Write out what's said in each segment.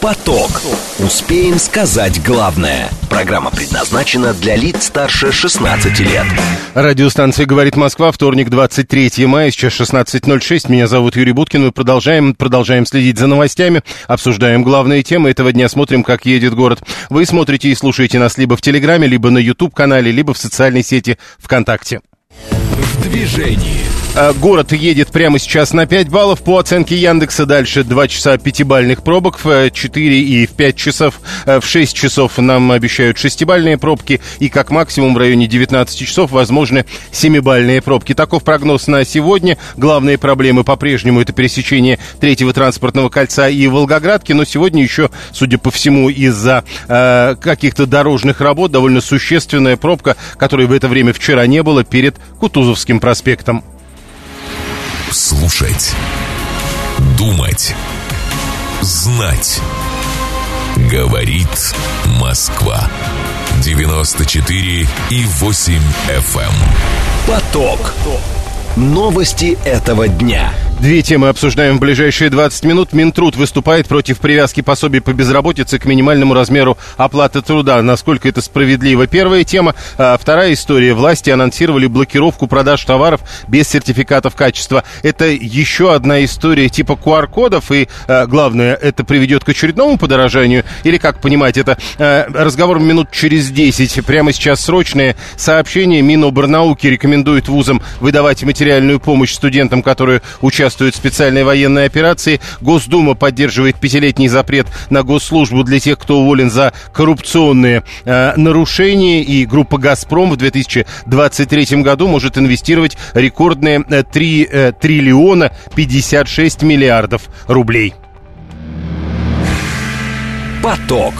Поток. Успеем сказать главное. Программа предназначена для лиц старше 16 лет. Радиостанция «Говорит Москва», вторник, 23 мая, сейчас 16.06. Меня зовут Юрий Буткин. Мы продолжаем, продолжаем следить за новостями, обсуждаем главные темы этого дня, смотрим, как едет город. Вы смотрите и слушаете нас либо в Телеграме, либо на YouTube-канале, либо в социальной сети ВКонтакте. В движении. А, Город едет прямо сейчас на 5 баллов по оценке Яндекса. Дальше 2 часа пятибальных пробок, в 4 и в 5 часов. В 6 часов нам обещают шестибальные пробки. И как максимум в районе 19 часов возможны 7-бальные пробки. Таков прогноз на сегодня. Главные проблемы по-прежнему это пересечение третьего транспортного кольца и Волгоградки. Но сегодня еще, судя по всему, из-за э, каких-то дорожных работ довольно существенная пробка, которой в это время вчера не было перед Кутузовским проспектом. Слушать. Думать. Знать. Говорит Москва. 94 и 8 FM. Поток. Новости этого дня. Две темы обсуждаем в ближайшие 20 минут. Минтруд выступает против привязки пособий по безработице к минимальному размеру оплаты труда. Насколько это справедливо? Первая тема. А вторая история. Власти анонсировали блокировку продаж товаров без сертификатов качества. Это еще одна история типа QR-кодов. И а, главное, это приведет к очередному подорожанию? Или, как понимать, это а, разговор минут через 10. Прямо сейчас срочное сообщение. Миноборнауки рекомендует вузам выдавать материальную помощь студентам, которые участвуют в специальной военной операции. Госдума поддерживает пятилетний запрет на госслужбу для тех, кто уволен за коррупционные э, нарушения. И группа «Газпром» в 2023 году может инвестировать рекордные 3 э, триллиона 56 миллиардов рублей. Поток.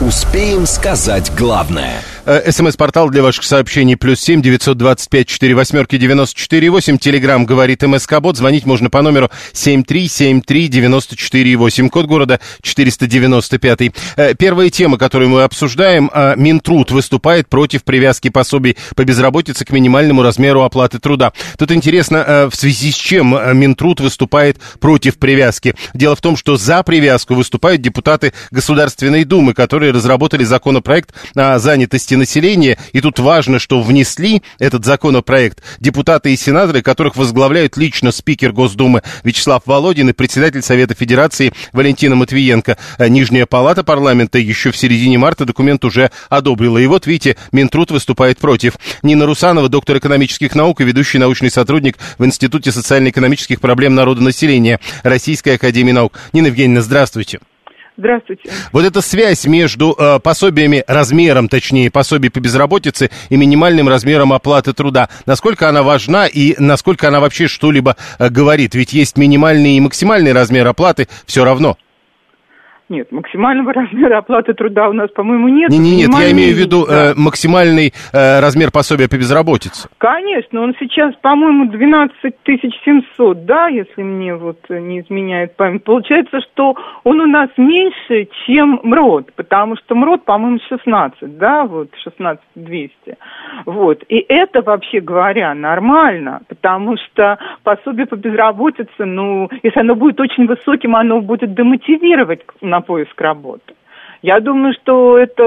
Успеем сказать главное. Э, СМС-портал для ваших сообщений плюс семь девятьсот двадцать пять четыре восьмерки девяносто четыре восемь. Телеграмм говорит МСК Бот. Звонить можно по номеру семь три семь три девяносто четыре восемь. Код города четыреста девяносто пятый. Э, первая тема, которую мы обсуждаем. э, Минтруд выступает против привязки пособий по безработице к минимальному размеру оплаты труда. Тут интересно, в связи с чем Минтруд выступает против привязки. Дело в том, что за привязку выступают депутаты Государственной Думы, которые разработали законопроект о занятости населения. И тут важно, что внесли этот законопроект депутаты и сенаторы, которых возглавляют лично спикер Госдумы Вячеслав Володин и председатель Совета Федерации Валентина Матвиенко. А Нижняя палата парламента еще в середине марта документ уже одобрила. И вот, видите, Минтруд выступает против. Нина Русанова, доктор экономических наук и ведущий научный сотрудник в Институте социально-экономических проблем народонаселения Российской Академии Наук. Нина Евгеньевна, здравствуйте. Здравствуйте. Вот эта связь между э, пособиями, размером, точнее, пособий по безработице и минимальным размером оплаты труда, насколько она важна и насколько она вообще что-либо э, говорит? Ведь есть минимальный и максимальный размер оплаты все равно. Нет, максимального размера оплаты труда у нас, по-моему, нет. Не, не, нет, я имею в виду да. э, максимальный э, размер пособия по безработице. Конечно, он сейчас, по-моему, 12 700, да, если мне вот не изменяет память. Получается, что он у нас меньше, чем МРОД, потому что МРОД, по-моему, 16, да, вот 16 200. Вот, и это, вообще говоря, нормально, потому что пособие по безработице, ну, если оно будет очень высоким, оно будет демотивировать на поиск работы. Я думаю, что это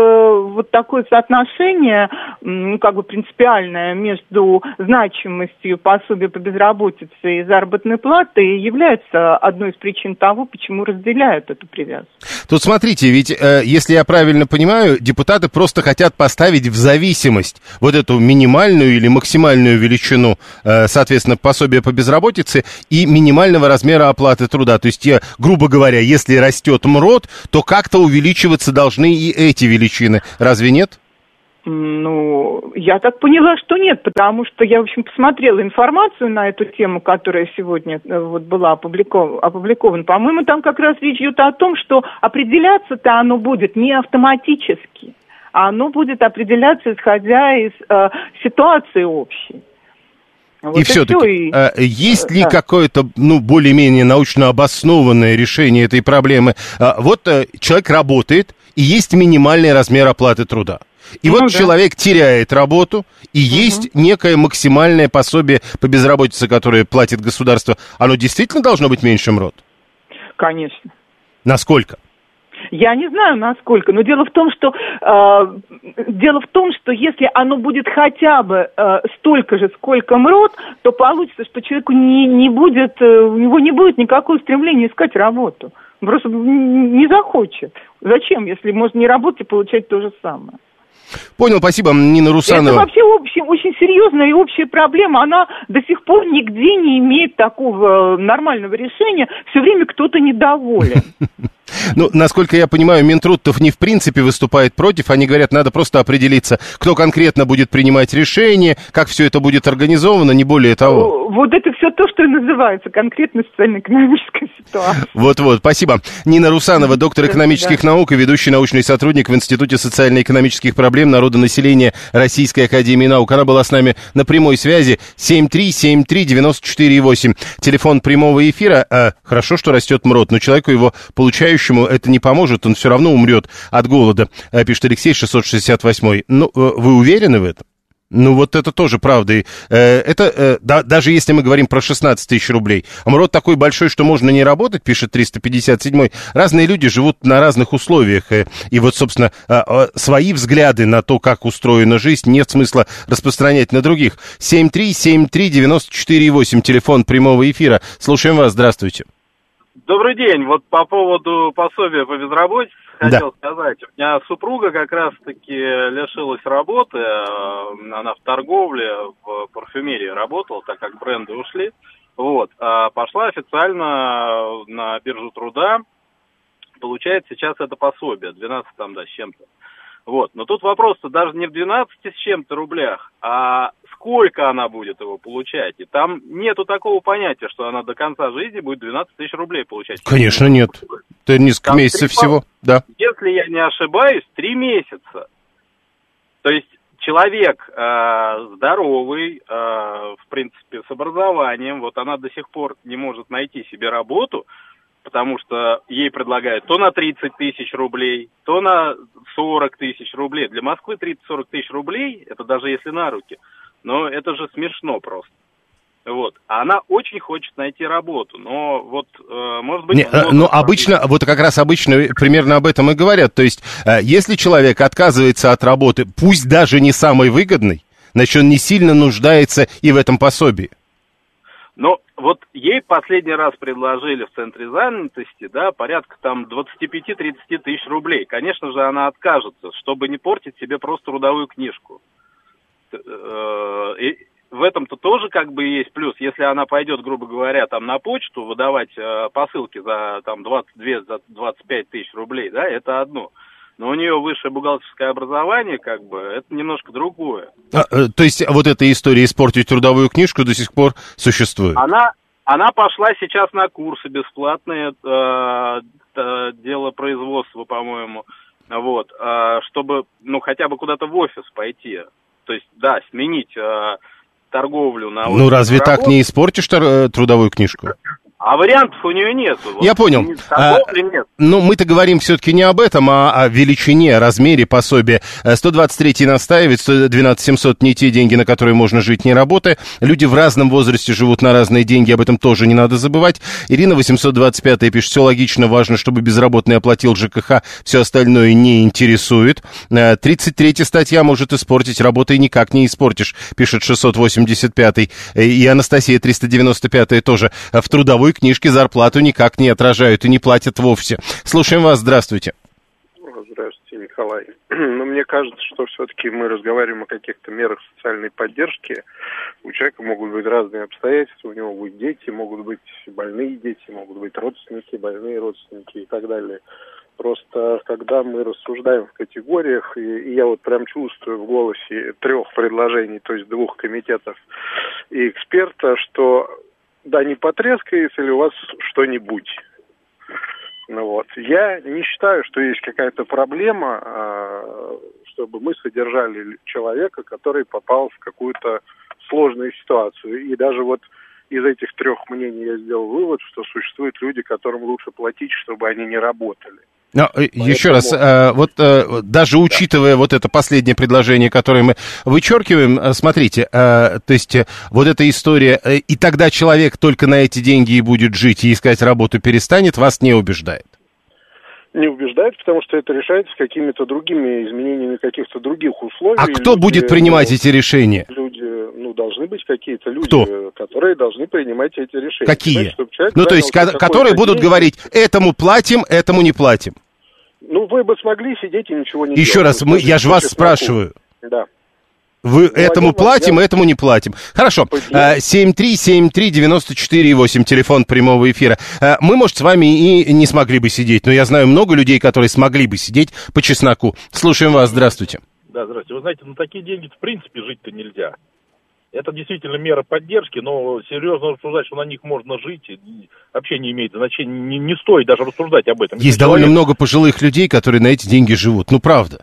вот такое соотношение, ну, как бы принципиальное между значимостью пособия по безработице и заработной платы является одной из причин того, почему разделяют эту привязку. Тут смотрите, ведь, э, если я правильно понимаю, депутаты просто хотят поставить в зависимость вот эту минимальную или максимальную величину, э, соответственно, пособия по безработице и минимального размера оплаты труда. То есть, грубо говоря, если растет МРОД, то как-то увеличиваться должны и эти величины. Разве нет? Ну, я так поняла, что нет, потому что я, в общем, посмотрела информацию на эту тему, которая сегодня э, вот была опубликована. опубликована. По-моему, там как раз речь идет о том, что определяться-то оно будет не автоматически, а оно будет определяться исходя из э, ситуации общей. Вот и все-таки, всё, и- э, есть ли да. какое-то, ну, более-менее научно обоснованное решение этой проблемы? А, Вот э, человек работает, и есть минимальный размер оплаты труда. И ну, вот да. человек теряет работу, и угу. есть некое максимальное пособие по безработице, которое платит государство. Оно действительно должно быть меньше МРОД? Конечно. Насколько? Я не знаю, насколько, но дело в том, что э, дело в том, что если оно будет хотя бы э, столько же, сколько МРОД, то получится, что человеку не, не будет, э, у него не будет никакого стремления искать работу. Просто не захочет. Зачем, если можно не работать и получать то же самое? Понял, спасибо, Нина Русанова. Это вообще общем, очень серьезная и общая проблема. Она до сих пор нигде не имеет такого э, нормального решения. Все время кто-то недоволен. Ну, насколько я понимаю, Минтрудтов не в принципе выступает против. Они говорят, надо просто определиться, кто конкретно будет принимать решение, как все это будет организовано, не более того. Вот это все то, что и называется конкретно социально-экономическая ситуация. Вот-вот, спасибо. Нина Русанова, доктор экономических да. наук и ведущий научный сотрудник в Институте социально-экономических проблем народонаселения Российской Академии Наук. Она была с нами на прямой связи 7373948. Телефон прямого эфира. А, хорошо, что растет МРОД, но человеку его получающему умирающему это не поможет, он все равно умрет от голода, э, пишет Алексей 668. Ну, э, вы уверены в этом? Ну, вот это тоже правда. И, э, это, да, даже если мы говорим про 16 тысяч рублей. Амурод такой большой, что можно не работать, пишет 357 Разные люди живут на разных условиях. И вот, собственно, свои взгляды на то, как устроена жизнь, нет смысла распространять на других. 7373948, телефон прямого эфира. Слушаем вас, здравствуйте. Добрый день. Вот по поводу пособия по безработице хотел да. сказать. У меня супруга как раз-таки лишилась работы. Э, она в торговле, в парфюмерии работала, так как бренды ушли. Вот. А пошла официально на биржу труда. Получает сейчас это пособие. 12 там, да, с чем-то. Вот. Но тут вопрос-то даже не в 12 с чем-то рублях, а сколько она будет его получать. И там нету такого понятия, что она до конца жизни будет 12 тысяч рублей получать. Конечно, нет. Это несколько там месяцев 3, всего, да. Если я не ошибаюсь, три месяца. То есть человек э, здоровый, э, в принципе, с образованием, вот она до сих пор не может найти себе работу, потому что ей предлагают то на 30 тысяч рублей, то на 40 тысяч рублей. Для Москвы 30-40 тысяч рублей, это даже если на руки – но это же смешно просто. Вот. А она очень хочет найти работу, но вот, э, может быть... Не, э, ну, обычно, вот как раз обычно примерно об этом и говорят. То есть, э, если человек отказывается от работы, пусть даже не самой выгодной, значит, он не сильно нуждается и в этом пособии. Но вот ей последний раз предложили в центре занятости, да, порядка там 25-30 тысяч рублей. Конечно же, она откажется, чтобы не портить себе просто трудовую книжку. Э, в этом-то тоже как бы есть плюс. Если она пойдет, грубо говоря, там на почту выдавать э, посылки за там 22, за 25 тысяч рублей, да, это одно. Но у нее высшее бухгалтерское образование, как бы, это немножко другое. А, э, то есть вот эта история испортить трудовую книжку до сих пор существует? Она, она пошла сейчас на курсы бесплатные, э, э, дело производства, по-моему, вот, э, чтобы, ну, хотя бы куда-то в офис пойти. То есть, да, сменить э, торговлю на... Ну, разве работу. так не испортишь э, трудовую книжку? А вариантов у нее нет. Я понял. А, нет. Ну, мы-то говорим все-таки не об этом, а о величине, размере пособия. 123 настаивает, 112 700 не те деньги, на которые можно жить, не работая. Люди в разном возрасте живут на разные деньги, об этом тоже не надо забывать. Ирина 825 пишет, все логично, важно, чтобы безработный оплатил ЖКХ, все остальное не интересует. 33 э, статья может испортить, работой никак не испортишь, пишет 685 И Анастасия 395 тоже. В трудовой трудовой книжке зарплату никак не отражают и не платят вовсе. Слушаем вас, здравствуйте. Здравствуйте, Николай. Ну, мне кажется, что все-таки мы разговариваем о каких-то мерах социальной поддержки. У человека могут быть разные обстоятельства, у него будут дети, могут быть больные дети, могут быть родственники, больные родственники и так далее. Просто когда мы рассуждаем в категориях, и, и я вот прям чувствую в голосе трех предложений, то есть двух комитетов и эксперта, что да, не потрескается ли у вас что-нибудь. Ну вот. Я не считаю, что есть какая-то проблема, а, чтобы мы содержали человека, который попал в какую-то сложную ситуацию. И даже вот из этих трех мнений я сделал вывод, что существуют люди, которым лучше платить, чтобы они не работали. Но, э, Поэтому... еще раз, э, вот э, даже учитывая да. вот это последнее предложение, которое мы вычеркиваем, смотрите, то есть вот эта история, и тогда человек только на эти деньги и будет жить, и искать работу перестанет, вас не убеждает? Не убеждает, потому что это решается какими-то другими изменениями каких-то других условий. А кто люди, будет принимать ну, эти решения? Люди, ну, должны быть какие-то люди, кто? которые должны принимать эти решения. Какие? Знаете, ну, то есть, которые будут деньги. говорить, этому платим, этому не платим. Ну, вы бы смогли сидеть и ничего не Еще делать. раз, мы, я же вас спрашиваю. Да. Вы ну, этому платим, я... этому не платим. Хорошо. 7373948, а, телефон прямого эфира. А, мы, может, с вами и не смогли бы сидеть, но я знаю много людей, которые смогли бы сидеть по чесноку. Слушаем вас, здравствуйте. Да, здравствуйте. Вы знаете, на такие деньги в принципе жить-то нельзя. Это действительно мера поддержки, но серьезно рассуждать, что на них можно жить, вообще не имеет значения, не, не стоит даже рассуждать об этом. Есть Если довольно человек... много пожилых людей, которые на эти деньги живут, ну правда.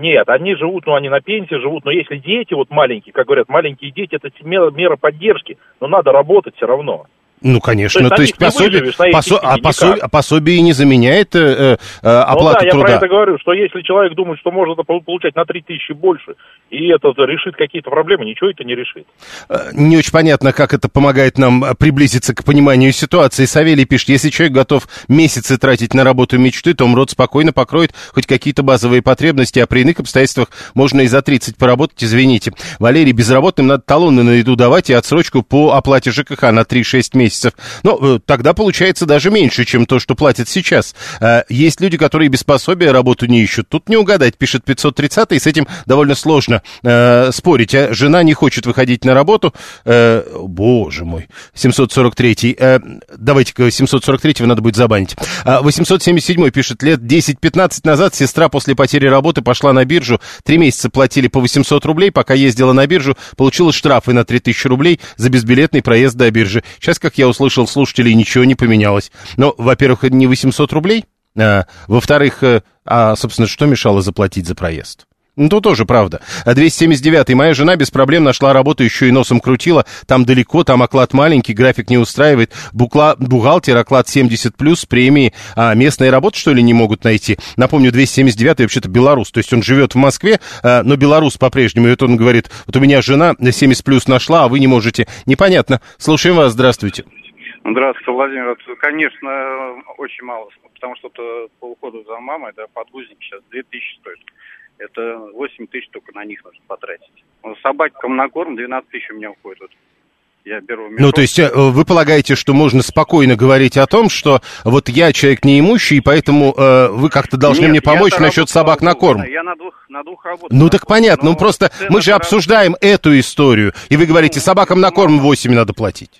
Нет, они живут, ну они на пенсии живут, но если дети вот маленькие, как говорят, маленькие дети, это мера, мера поддержки, но надо работать все равно. Ну, конечно. То есть, то есть пособие, посо, а, пособие, а пособие не заменяет э, э, оплату ну, да, труда? я про это говорю, что если человек думает, что может получать на 3 тысячи больше, и это решит какие-то проблемы, ничего это не решит. Э, не очень понятно, как это помогает нам приблизиться к пониманию ситуации. Савелий пишет, если человек готов месяцы тратить на работу мечты, то МРОД спокойно покроет хоть какие-то базовые потребности, а при иных обстоятельствах можно и за 30 поработать, извините. Валерий, безработным надо талоны на еду давать и отсрочку по оплате ЖКХ на 3-6 месяцев месяцев. Ну, э, тогда получается даже меньше, чем то, что платят сейчас. Э, есть люди, которые без пособия работу не ищут. Тут не угадать, пишет 530 и с этим довольно сложно э, спорить. А жена не хочет выходить на работу. Боже мой. 743. Э, давайте-ка 743-го надо будет забанить. 877 а, пишет, лет 10-15 назад сестра после потери работы пошла на биржу. Три месяца платили по 800 рублей. Пока ездила на биржу, получила штрафы на 3000 рублей за безбилетный проезд до биржи. Сейчас, как я услышал слушателей, ничего не поменялось. Но, во-первых, не 800 рублей, а, во-вторых, э, а, собственно, что мешало заплатить за проезд? Ну, то тоже правда. 279-й. Моя жена без проблем нашла работу, еще и носом крутила. Там далеко, там оклад маленький, график не устраивает. Букла... Бухгалтер, оклад 70 плюс, премии. А местные работы, что ли, не могут найти? Напомню, 279-й вообще-то белорус. То есть он живет в Москве, а, но белорус по-прежнему. И вот он говорит, вот у меня жена 70 плюс нашла, а вы не можете. Непонятно. Слушаем вас, здравствуйте. Здравствуйте, Владимир. Конечно, очень мало, потому что по уходу за мамой, да, подгузник сейчас 2000 стоит. Это 8 тысяч только на них нужно потратить. Собакам на корм 12 тысяч у меня уходит. Вот я беру мешок. Ну, то есть э, вы полагаете, что можно спокойно говорить о том, что вот я человек неимущий, и поэтому э, вы как-то должны Нет, мне помочь насчет собак на корм? Я на двух, на двух работах. Ну, так понятно, ну просто мы же обсуждаем эту историю, и вы говорите, ну, собакам на корм 8 надо платить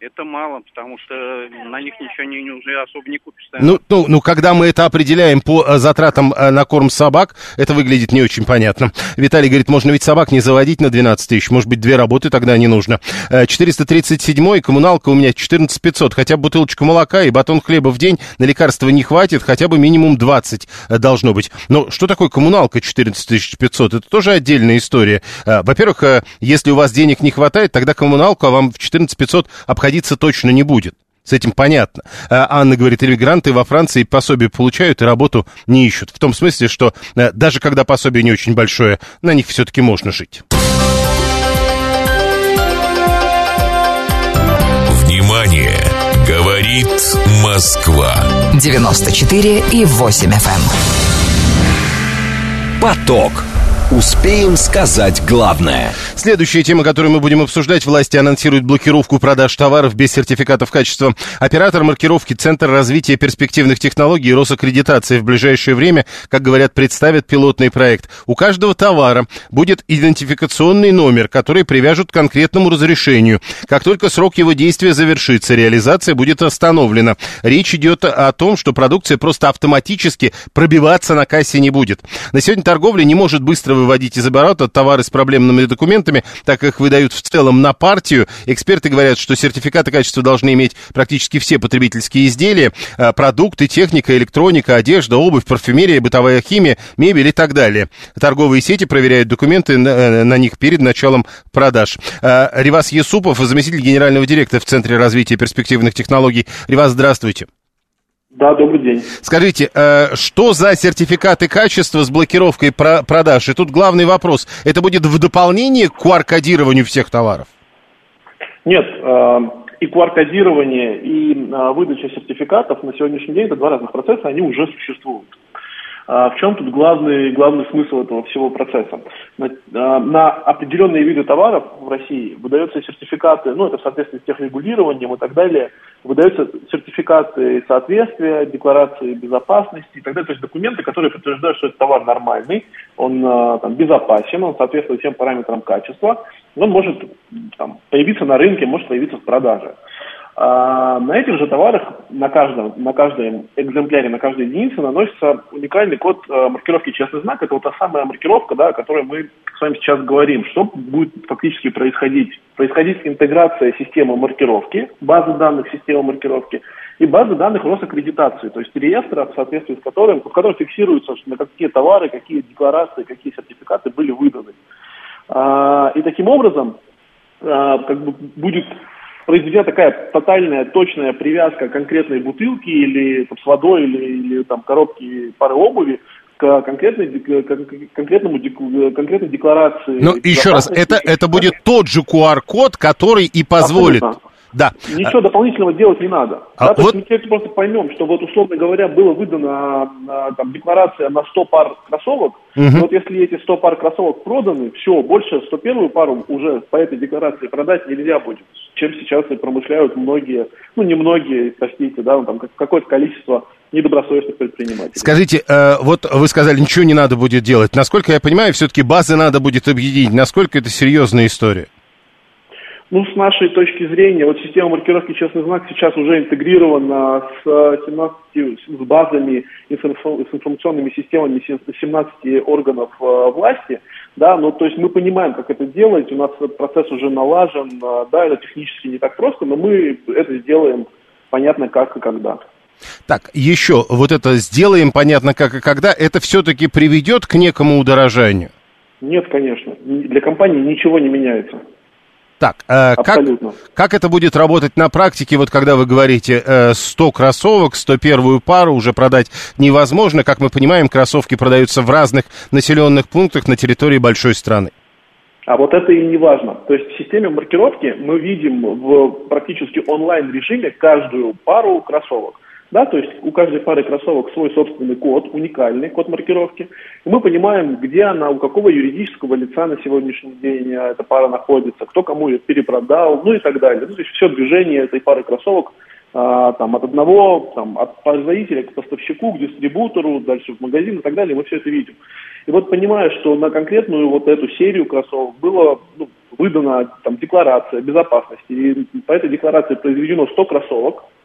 это мало, потому что на них ничего не, уже особо не купишь. Ну, ну, ну, когда мы это определяем по э, затратам э, на корм собак, это выглядит не очень понятно. Виталий говорит, можно ведь собак не заводить на 12 тысяч, может быть, две работы тогда не нужно. 437-й, э, коммуналка у меня 14 500, хотя бы бутылочку молока и батон хлеба в день на лекарства не хватит, хотя бы минимум 20 должно быть. Но что такое коммуналка 14 500? Это тоже отдельная история. Во-первых, если у вас денег не хватает, тогда коммуналку вам в 14 500 обходить обходиться точно не будет. С этим понятно. А Анна говорит, иммигранты во Франции пособие получают и работу не ищут. В том смысле, что э, даже когда пособие не очень большое, на них все-таки можно жить. Внимание! Говорит Москва. 94 и 8 FM. Эм. Поток. Успеем сказать главное. Следующая тема, которую мы будем обсуждать. Власти анонсируют блокировку продаж товаров без сертификатов качества. Оператор маркировки Центр развития перспективных технологий и Росаккредитации в ближайшее время, как говорят, представят пилотный проект. У каждого товара будет идентификационный номер, который привяжут к конкретному разрешению. Как только срок его действия завершится, реализация будет остановлена. Речь идет о том, что продукция просто автоматически пробиваться на кассе не будет. На сегодня торговля не может быстро выводить из оборота товары с проблемными документами, так как их выдают в целом на партию. Эксперты говорят, что сертификаты качества должны иметь практически все потребительские изделия, а, продукты, техника, электроника, одежда, обувь, парфюмерия, бытовая химия, мебель и так далее. Торговые сети проверяют документы на, э, них перед началом продаж. А, Ривас Есупов, заместитель генерального директора в Центре развития перспективных технологий. Ривас, здравствуйте. Да, добрый день. Скажите, э, что за сертификаты качества с блокировкой про- продаж? И тут главный вопрос. Это будет в дополнение к QR-кодированию всех товаров? Нет, э, и QR-кодирование, и э, выдача сертификатов на сегодняшний день это два разных процесса, они уже существуют. А в чем тут главный, главный смысл этого всего процесса? На, а, на определенные виды товаров в России выдаются сертификаты, ну это в соответствии с техрегулированием и так далее, выдаются сертификаты соответствия, декларации безопасности и так далее, то есть документы, которые подтверждают, что этот товар нормальный, он а, там, безопасен, он соответствует всем параметрам качества, он может там, появиться на рынке, может появиться в продаже. А на этих же товарах, на каждом, на каждом экземпляре, на каждой единице наносится уникальный код э, маркировки «Честный знак». Это вот та самая маркировка, да, о которой мы с вами сейчас говорим. Что будет фактически происходить? Происходить интеграция системы маркировки, базы данных системы маркировки и базы данных Росаккредитации, то есть реестра, в соответствии с которым, в котором фиксируется, на какие товары, какие декларации, какие сертификаты были выданы. А, и таким образом а, как бы будет произведена такая тотальная, точная привязка конкретной бутылки или там, с водой или, или там коробки пары обуви к конкретной, к конкретному, конкретной декларации. Ну, еще раз, это, это будет тот же QR-код, который и позволит... Абсолютно да. Ничего дополнительного делать не надо. А да, вот... То есть мы просто поймем, что вот, условно говоря, было выдано там, декларация на 100 пар кроссовок, угу. вот если эти 100 пар кроссовок проданы, все, больше 101 пару уже по этой декларации продать нельзя будет, чем сейчас и промышляют многие, ну не многие, простите, да, там какое-то количество недобросовестных предпринимателей. Скажите, э, вот вы сказали, ничего не надо будет делать. Насколько я понимаю, все-таки базы надо будет объединить. Насколько это серьезная история? Ну, с нашей точки зрения, вот система маркировки «Честный знак» сейчас уже интегрирована с 17, с базами, с информационными системами 17 органов э, власти, да, ну, то есть мы понимаем, как это делать, у нас процесс уже налажен, э, да, это технически не так просто, но мы это сделаем понятно как и когда. Так, еще вот это сделаем понятно как и когда, это все-таки приведет к некому удорожанию? Нет, конечно. Для компании ничего не меняется. Так, э, как, как это будет работать на практике, вот когда вы говорите э, 100 кроссовок, 101 пару уже продать невозможно, как мы понимаем, кроссовки продаются в разных населенных пунктах на территории большой страны. А вот это и не важно. То есть в системе маркировки мы видим в практически онлайн режиме каждую пару кроссовок. Да, то есть у каждой пары кроссовок свой собственный код, уникальный код маркировки. И мы понимаем, где она, у какого юридического лица на сегодняшний день эта пара находится, кто кому ее перепродал, ну и так далее. Ну, то есть все движение этой пары кроссовок а, там, от одного, там, от производителя к поставщику, к дистрибутору, дальше в магазин и так далее, мы все это видим. И вот понимая, что на конкретную вот эту серию кроссовок было ну, выдана там, декларация безопасности, и по этой декларации произведено 100 кроссовок, а,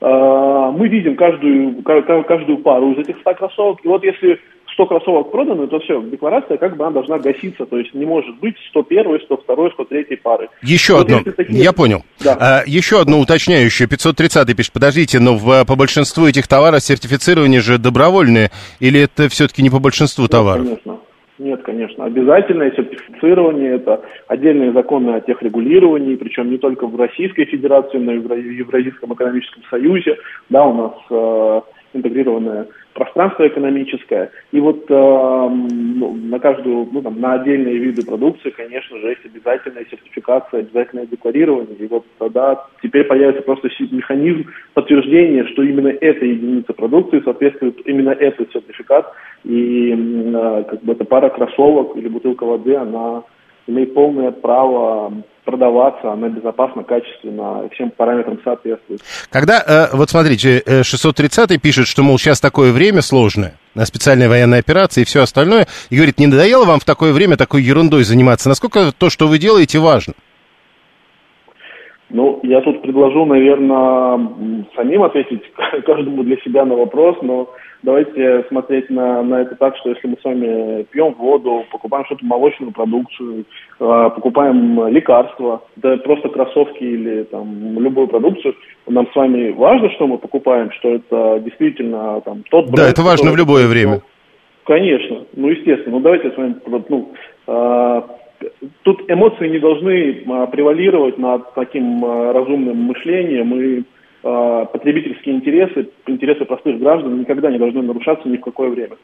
мы видим каждую, каждую пару из этих 100 кроссовок. И вот если 100 кроссовок проданы, то все, декларация как бы она должна гаситься. То есть не может быть 101, 102, 103 пары. Еще вот одно, такие... я понял. Да. А, еще одно уточняющее. 530 пишет, подождите, но в, по большинству этих товаров сертифицирование же добровольное, или это все-таки не по большинству товаров? Конечно. Нет, конечно. Обязательное сертифицирование – это отдельные законы о техрегулировании, причем не только в Российской Федерации, но и в Евразийском экономическом союзе. Да, у нас э, интегрированное пространство экономическое. И вот э, ну, на каждую, ну, там, на отдельные виды продукции, конечно же, есть обязательная сертификация, обязательное декларирование. И вот тогда теперь появится просто механизм подтверждения, что именно эта единица продукции соответствует именно этот сертификат. И э, как бы эта пара кроссовок или бутылка воды, она имеет полное право продаваться, она безопасна, качественно, всем параметрам соответствует. Когда, э, вот смотрите, 630 э, пишет, что, мол, сейчас такое время сложное, на специальной военной операции и все остальное, и говорит, не надоело вам в такое время такой ерундой заниматься? Насколько то, что вы делаете, важно? Ну, я тут предложу, наверное, самим ответить каждому для себя на вопрос, но давайте смотреть на, на это так, что если мы с вами пьем воду, покупаем что-то молочную продукцию, э, покупаем лекарства, да просто кроссовки или там любую продукцию, нам с вами важно, что мы покупаем, что это действительно там тот бренд, Да, это важно в любое время. Конечно, ну естественно. Ну давайте с вами ну, э, тут эмоции не должны а, превалировать над таким а, разумным мышлением и потребительские интересы, интересы простых граждан никогда не должны нарушаться ни в какое время.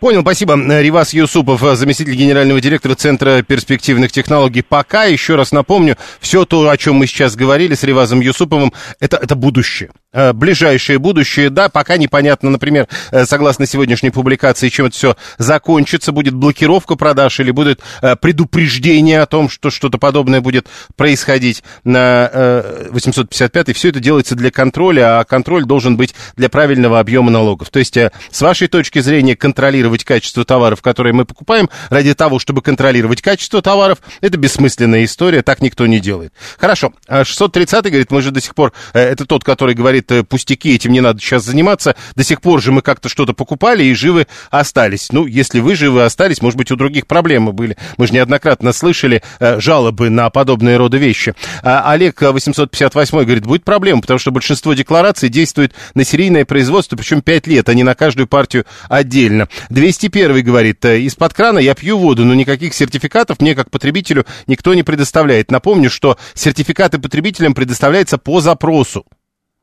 Понял, спасибо. Ривас Юсупов, заместитель генерального директора Центра перспективных технологий. Пока, еще раз напомню, все то, о чем мы сейчас говорили с Ривазом Юсуповым, это, это будущее. Э, ближайшее будущее, да, пока непонятно, например, э, согласно сегодняшней публикации, чем это все закончится, будет блокировка продаж или будет э, предупреждение о том, что что-то подобное будет происходить на 855 все это делается для контроля, а контроль должен быть для правильного объема налогов. То есть, с вашей точки зрения, контролировать качество товаров, которые мы покупаем, ради того, чтобы контролировать качество товаров, это бессмысленная история, так никто не делает. Хорошо, 630 говорит, мы же до сих пор, это тот, который говорит, пустяки, этим не надо сейчас заниматься, до сих пор же мы как-то что-то покупали и живы остались. Ну, если вы живы остались, может быть, у других проблемы были. Мы же неоднократно слышали э, жалобы на подобные роды вещи. А Олег 858 говорит, будет проблема, потому что большинство деклараций действует на серийное производство, причем 5 лет, а не на каждую партию отдельно. 201 говорит, «Э, из-под крана я пью воду, но никаких сертификатов мне как потребителю никто не предоставляет. Напомню, что сертификаты потребителям предоставляются по запросу.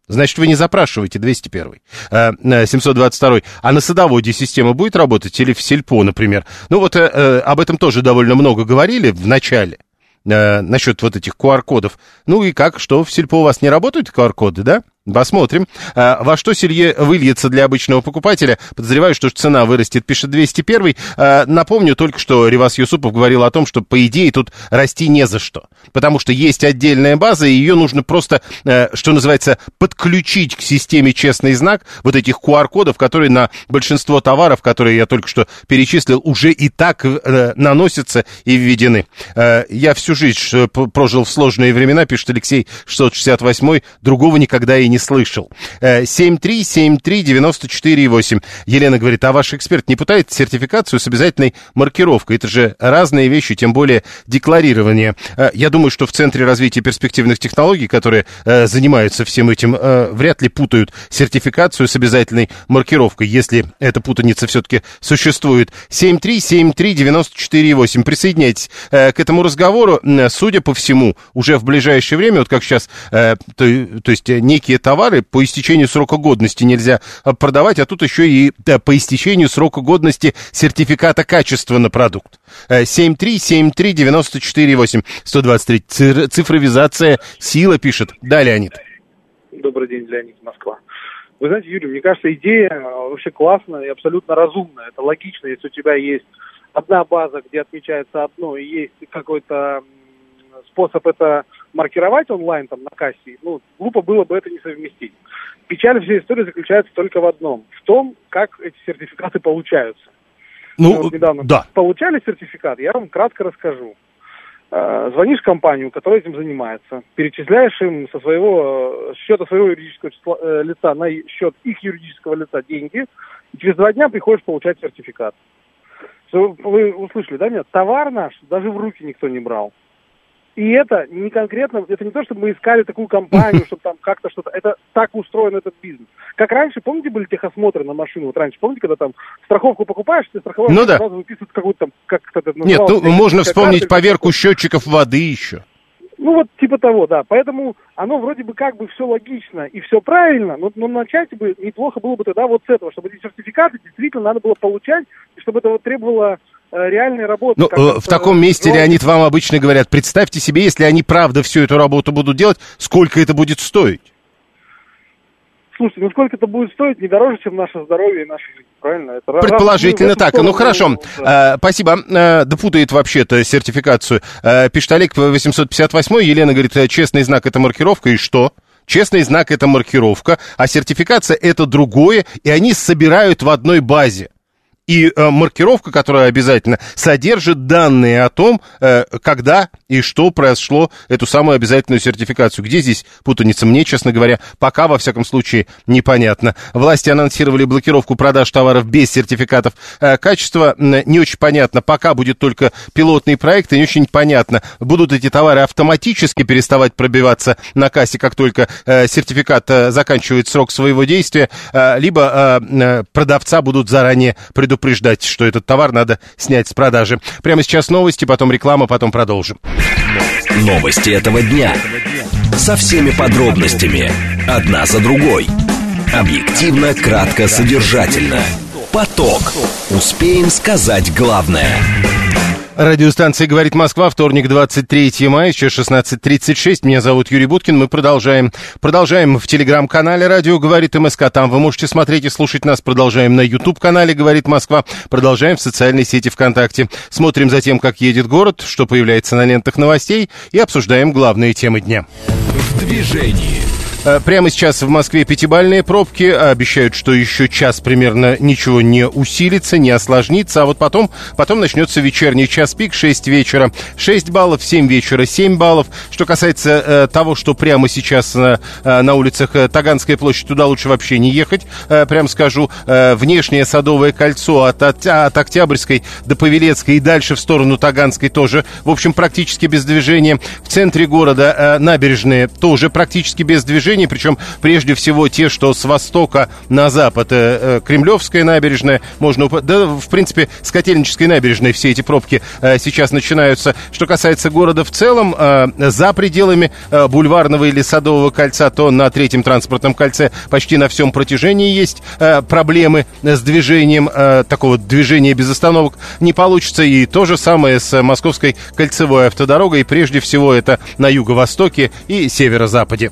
Значит, вы не запрашиваете 201 722 А на садоводе система будет работать или в сельпо, например? Ну вот э, э об этом тоже довольно много говорили в начале. Э, насчет вот этих QR-кодов. Ну и как, что в сельпо у вас не работают QR-коды, да? Посмотрим. А, во что селье выльется для обычного покупателя? Подозреваю, что цена вырастет, пишет 201. А, напомню только, что Ривас Юсупов говорил о том, что, по идее, тут расти не за что. Потому что есть отдельная база, и ее нужно просто, э, что называется, подключить к системе «Честный знак» вот этих QR-кодов, которые на большинство товаров, которые я только что перечислил, уже и так э, наносятся и введены. Э, я всю жизнь прожил в сложные времена, пишет Алексей 668, другого никогда и не слышал. 7373948. Э, Елена говорит, а ваш эксперт не пытает сертификацию с обязательной маркировкой? Это же разные вещи, тем более декларирование. Э, я думаю, что в Центре развития перспективных технологий, которые э, занимаются всем этим, вряд ли путают сертификацию с обязательной маркировкой, если эта путаница все-таки существует. 7373948. Присоединяйтесь к этому разговору. Судя по всему, уже в ближайшее время, вот как сейчас, то, то есть некие товары по истечению срока годности нельзя а, продавать, а тут еще и да, по истечению срока годности сертификата качества на продукт. 7373948 э, 123. Цифровизация сила пишет. Да, Леонид. Добрый день, Леонид, Москва. Вы знаете, Юрий, мне кажется, идея э, вообще классная и абсолютно разумная. Это логично, если у тебя есть одна база, где отмечается одно, и есть какой-то способ это маркировать онлайн там на кассе, ну, глупо было бы это не совместить. Печаль всей истории заключается только в одном, в том, как эти сертификаты получаются. Ну, Мы вот недавно да. получали сертификат, я вам кратко расскажу. А, звонишь в компанию, которая этим занимается, перечисляешь им со своего э, счета своего юридического э, лица на счет их юридического лица деньги, и через два дня приходишь получать сертификат. Вы услышали, да, нет? Товар наш даже в руки никто не брал. И это не конкретно, это не то, чтобы мы искали такую компанию, чтобы там как-то что-то, это так устроен этот бизнес. Как раньше, помните, были техосмотры на машину? Вот раньше, помните, когда там страховку покупаешь, ты страховая ну, да. сразу выписывают какую-то там, как это Нет, ну, можно вспомнить поверку счетчиков воды еще. Ну вот типа того, да. Поэтому оно вроде бы как бы все логично и все правильно, но, но начать бы неплохо было бы тогда вот с этого, чтобы эти сертификаты действительно надо было получать, и чтобы это вот требовало Э, реальной работы. Ну, в таком месте, но... Леонид, вам обычно говорят, представьте себе, если они правда всю эту работу будут делать, сколько это будет стоить? Слушайте, ну сколько это будет стоить, не дороже, чем наше здоровье и наша жизнь, правильно? Это Предположительно так. Ну хорошо, да. а, спасибо. А, да путает вообще-то сертификацию. А, пишет Олег 858, Елена говорит, честный знак это маркировка, и что? Честный знак это маркировка, а сертификация это другое, и они собирают в одной базе. И э, маркировка, которая обязательно содержит данные о том, э, когда и что произошло эту самую обязательную сертификацию. Где здесь путаница? Мне, честно говоря, пока, во всяком случае, непонятно. Власти анонсировали блокировку продаж товаров без сертификатов э, качества. Не очень понятно. Пока будет только пилотный проект, и не очень понятно, будут эти товары автоматически переставать пробиваться на кассе, как только э, сертификат э, заканчивает срок своего действия, э, либо э, э продавца будут заранее предупреждать предупреждать, что этот товар надо снять с продажи. Прямо сейчас новости, потом реклама, потом продолжим. Новости этого дня. Со всеми подробностями. Одна за другой. Объективно, кратко, содержательно. Поток. Успеем сказать главное. Радиостанция «Говорит Москва», вторник, 23 мая, сейчас 16.36. Меня зовут Юрий Буткин. Мы продолжаем. Продолжаем в телеграм-канале «Радио говорит МСК». Там вы можете смотреть и слушать нас. Продолжаем на YouTube-канале «Говорит Москва». Продолжаем в социальной сети ВКонтакте. Смотрим за тем, как едет город, что появляется на лентах новостей и обсуждаем главные темы дня. В движении. Э, Прямо сейчас в Москве пятибальные пробки. Обещают, что еще час примерно ничего не усилится, не осложнится. А вот потом, потом начнется вечерний час пик, 6 вечера 6 баллов, 7 вечера 7 баллов. Что касается э, того, что прямо сейчас э, на улицах э, Таганской площади, туда лучше вообще не ехать. Э, прям скажу, э, внешнее Садовое кольцо от, от, от Октябрьской до Павелецкой и дальше в сторону Таганской тоже, в общем, практически без движения. В центре города э, набережные тоже практически без движения движений, причем прежде всего те, что с востока на запад, э, э, Кремлевская набережная, можно, да, в принципе, с Котельнической набережной все эти пробки э, сейчас начинаются. Что касается города в целом, э, за пределами э, Бульварного или Садового кольца, то на третьем транспортном кольце почти на всем протяжении есть э, проблемы с движением, э, такого движения без остановок не получится. И то же самое с Московской кольцевой автодорогой. Прежде всего это на юго-востоке и северо-западе.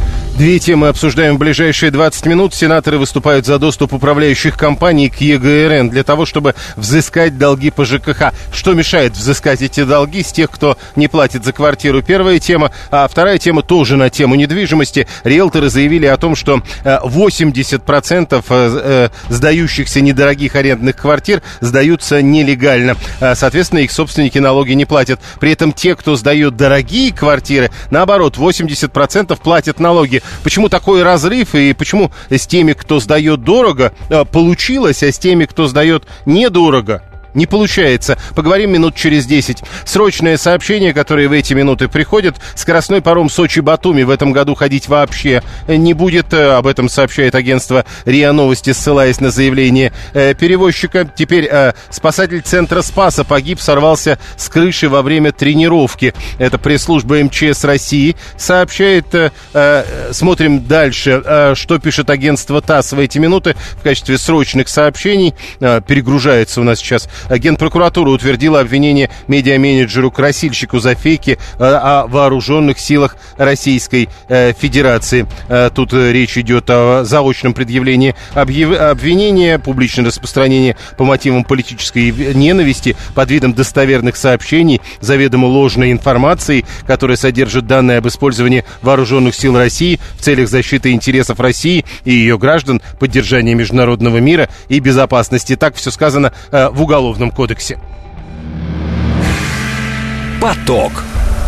Две темы обсуждаем в ближайшие 20 минут. Сенаторы выступают за доступ управляющих компаний к ЕГРН для того, чтобы взыскать долги по ЖКХ. Что мешает взыскать эти долги с тех, кто не платит за квартиру? Первая тема. А вторая тема тоже на тему недвижимости. Риэлторы заявили о том, что э, 80% э, сдающихся недорогих арендных квартир сдаются нелегально. Соответственно, их собственники налоги не платят. При этом те, кто сдает дорогие квартиры, наоборот, 80% платят налоги. Почему такой разрыв и почему с теми, кто сдает дорого, э, получилось, а с теми, кто сдает недорого, не получается. Поговорим минут через 10. Срочное сообщение, которое в эти минуты приходит. Скоростной паром Сочи-Батуми в этом году ходить вообще не будет. Э, Об этом сообщает агентство РИА Новости, ссылаясь на заявление э, перевозчика. Теперь э, спасатель центра Спаса погиб, сорвался с крыши во время тренировки. Это пресс-служба МЧС России сообщает. э, э, смотрим дальше, э, что пишет агентство ТАСС в эти минуты в качестве срочных сообщений. Э, перегружается у нас сейчас Генпрокуратура утвердила обвинение медиа-менеджеру-красильщику за фейки э, о вооруженных силах Российской э, Федерации. Э, Тут речь идет о заочном предъявлении обвинения, публичное распространение по мотивам политической ненависти под видом достоверных сообщений, заведомо ложной информации, которая содержит данные об использовании вооруженных сил России в целях защиты интересов России и ее граждан, поддержания международного мира и безопасности. Так все сказано в Уголовном кодексе. Поток.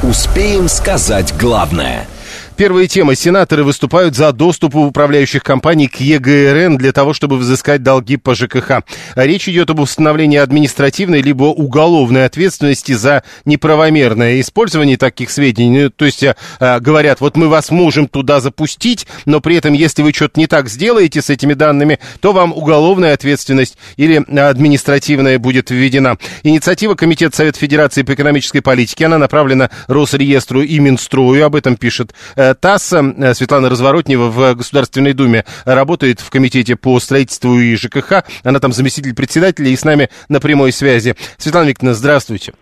Успеем сказать главное. Первая тема. Сенаторы выступают за доступ управляющих компаний к ЕГРН для того, чтобы взыскать долги по ЖКХ. Речь идет об установлении административной либо уголовной ответственности за неправомерное использование таких сведений. Ну, То есть э, говорят, вот мы вас можем туда запустить, но при этом, если вы что-то не так сделаете с этими данными, то вам уголовная ответственность или административная будет введена. Инициатива Комитета Совета Федерации по экономической политике, она направлена Росреестру и Минстрою, об этом пишет э, ТАСС. Э, Светлана Разворотнева в Государственной Думе работает в Комитете по строительству и ЖКХ. Она там заместитель председателя и с нами на прямой связи. Светлана Викторовна, здравствуйте.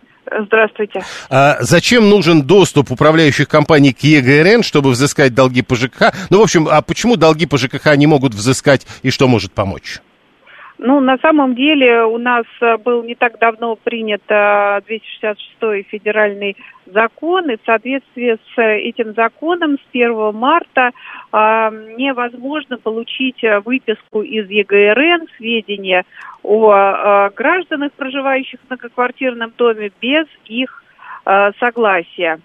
Здравствуйте. А зачем нужен доступ управляющих компаний к ЕГРН, чтобы взыскать долги по ЖКХ? Ну, в общем, а почему долги по ЖКХ не могут взыскать и что может помочь? Ну, на самом деле у нас э, был не так давно принят э, 266-й федеральный закон, и в соответствии с э, этим законом с 1 марта э, невозможно получить э, выписку из ЕГРН, сведения о э, гражданах, проживающих в многоквартирном доме, без их э, согласия.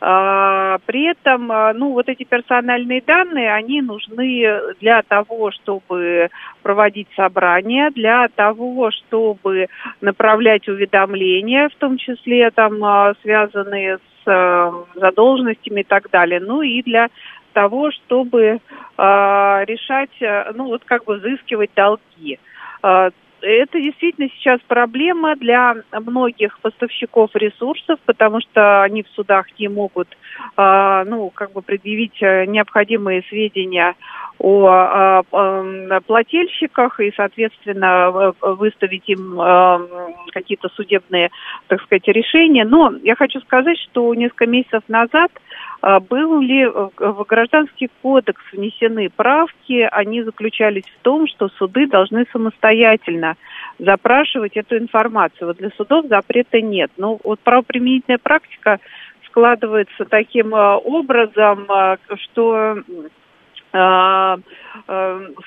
А, При этом, а, ну, вот эти персональные данные, они нужны для того, чтобы проводить собрания, для того, чтобы направлять уведомления, в том числе там а, связанные с задолженностями и так далее. Ну и для того, чтобы решать, ну вот как бы взыскивать долги. Это действительно сейчас проблема для многих поставщиков ресурсов, потому что они в судах не могут, э, ну, как бы предъявить э, необходимые сведения о, о плательщиках и, соответственно, выставить им э, какие-то судебные, так сказать, решения. Но я хочу сказать, что несколько месяцев назад э, были в Гражданский кодекс внесены правки, они заключались в том, что суды должны самостоятельно запрашивать эту информацию. Вот для судов запрета нет. Но вот правоприменительная практика складывается таким э, образом, что а, а,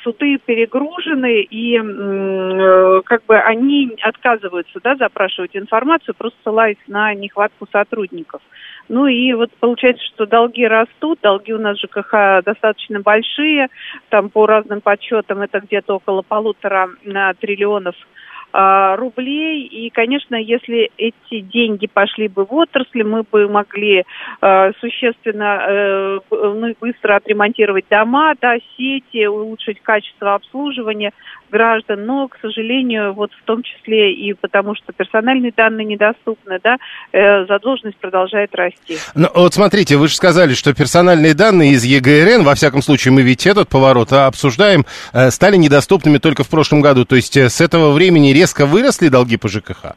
суды перегружены и э, как бы они отказываются да, запрашивать информацию, просто ссылаясь на нехватку сотрудников. Ну и вот получается, что долги растут, долги у нас ЖКХ достаточно большие, там по разным подсчетам это где-то около полутора э, триллионов а, рублей. И, конечно, если эти деньги пошли бы в отрасли, мы бы могли э, существенно э, ну, быстро отремонтировать дома, да, сети, улучшить качество обслуживания граждан, но, к сожалению, вот в том числе и потому, что персональные данные недоступны, да, э, задолженность продолжает расти. Ну, вот смотрите, вы же сказали, что персональные данные из ЕГРН, во всяком случае, мы ведь этот поворот обсуждаем, э, стали недоступными только в прошлом году. То есть с этого времени резко выросли долги по ЖКХ?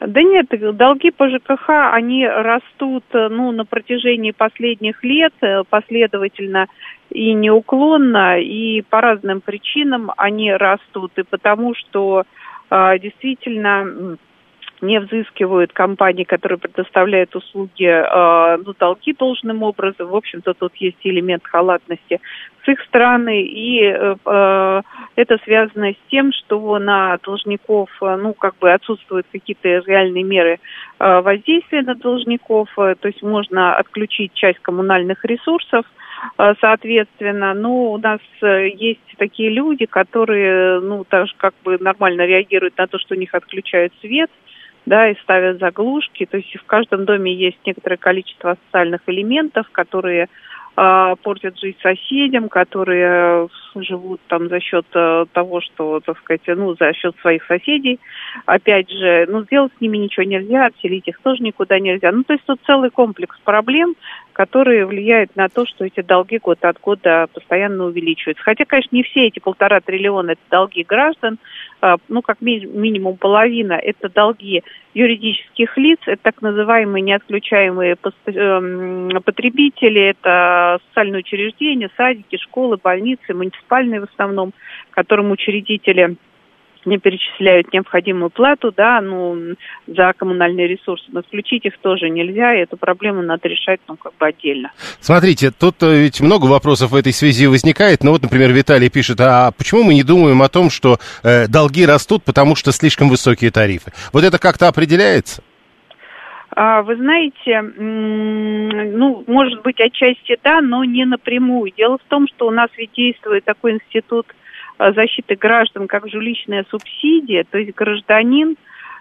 Да нет, долги по ЖКХ, они растут ну, на протяжении последних лет последовательно и неуклонно, и по разным причинам они растут, и потому что э, действительно не взыскивают компании, которые предоставляют услуги, э, ну, долги должным образом. В общем-то, тут есть элемент халатности с их стороны, и э, э, это связано с тем, что на должников, ну, как бы отсутствуют какие-то реальные меры воздействия на должников, то есть можно отключить часть коммунальных ресурсов, соответственно, но у нас есть такие люди, которые, ну, даже как бы нормально реагируют на то, что у них отключают свет, да, и ставят заглушки. То есть в каждом доме есть некоторое количество социальных элементов, которые э, портят жизнь соседям, которые живут там за счет э, того, что, так сказать, ну, за счет своих соседей. Опять же, ну, сделать с ними ничего нельзя, отселить их тоже никуда нельзя. Ну, то есть тут целый комплекс проблем, которые влияют на то, что эти долги год от года постоянно увеличиваются. Хотя, конечно, не все эти полтора триллиона – это долги граждан, ну, как ми- минимум половина – это долги юридических лиц, это так называемые неотключаемые эм, потребители, это социальные учреждения, садики, школы, больницы, муниципальные в основном, которым учредители – не перечисляют необходимую плату, да, ну, за коммунальные ресурсы, но включить их тоже нельзя, и эту проблему надо решать, ну, как бы отдельно. Смотрите, тут э, ведь много вопросов в этой связи возникает, ну, вот, например, Виталий пишет, а почему мы не думаем о том, что э, долги растут, потому что слишком высокие тарифы? Вот это как-то определяется? А, вы знаете, ну, может быть, отчасти да, но не напрямую. Дело в том, что у нас ведь действует такой институт защиты граждан как жилищная субсидия, то есть гражданин